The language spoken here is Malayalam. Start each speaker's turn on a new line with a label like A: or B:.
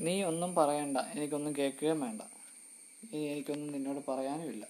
A: നീ ഒന്നും പറയണ്ട. എനിക്കൊന്നും കേൾക്കുകയും വേണ്ട. എനിക്കൊന്നും നിന്നോട് പറയാനുമില്ല.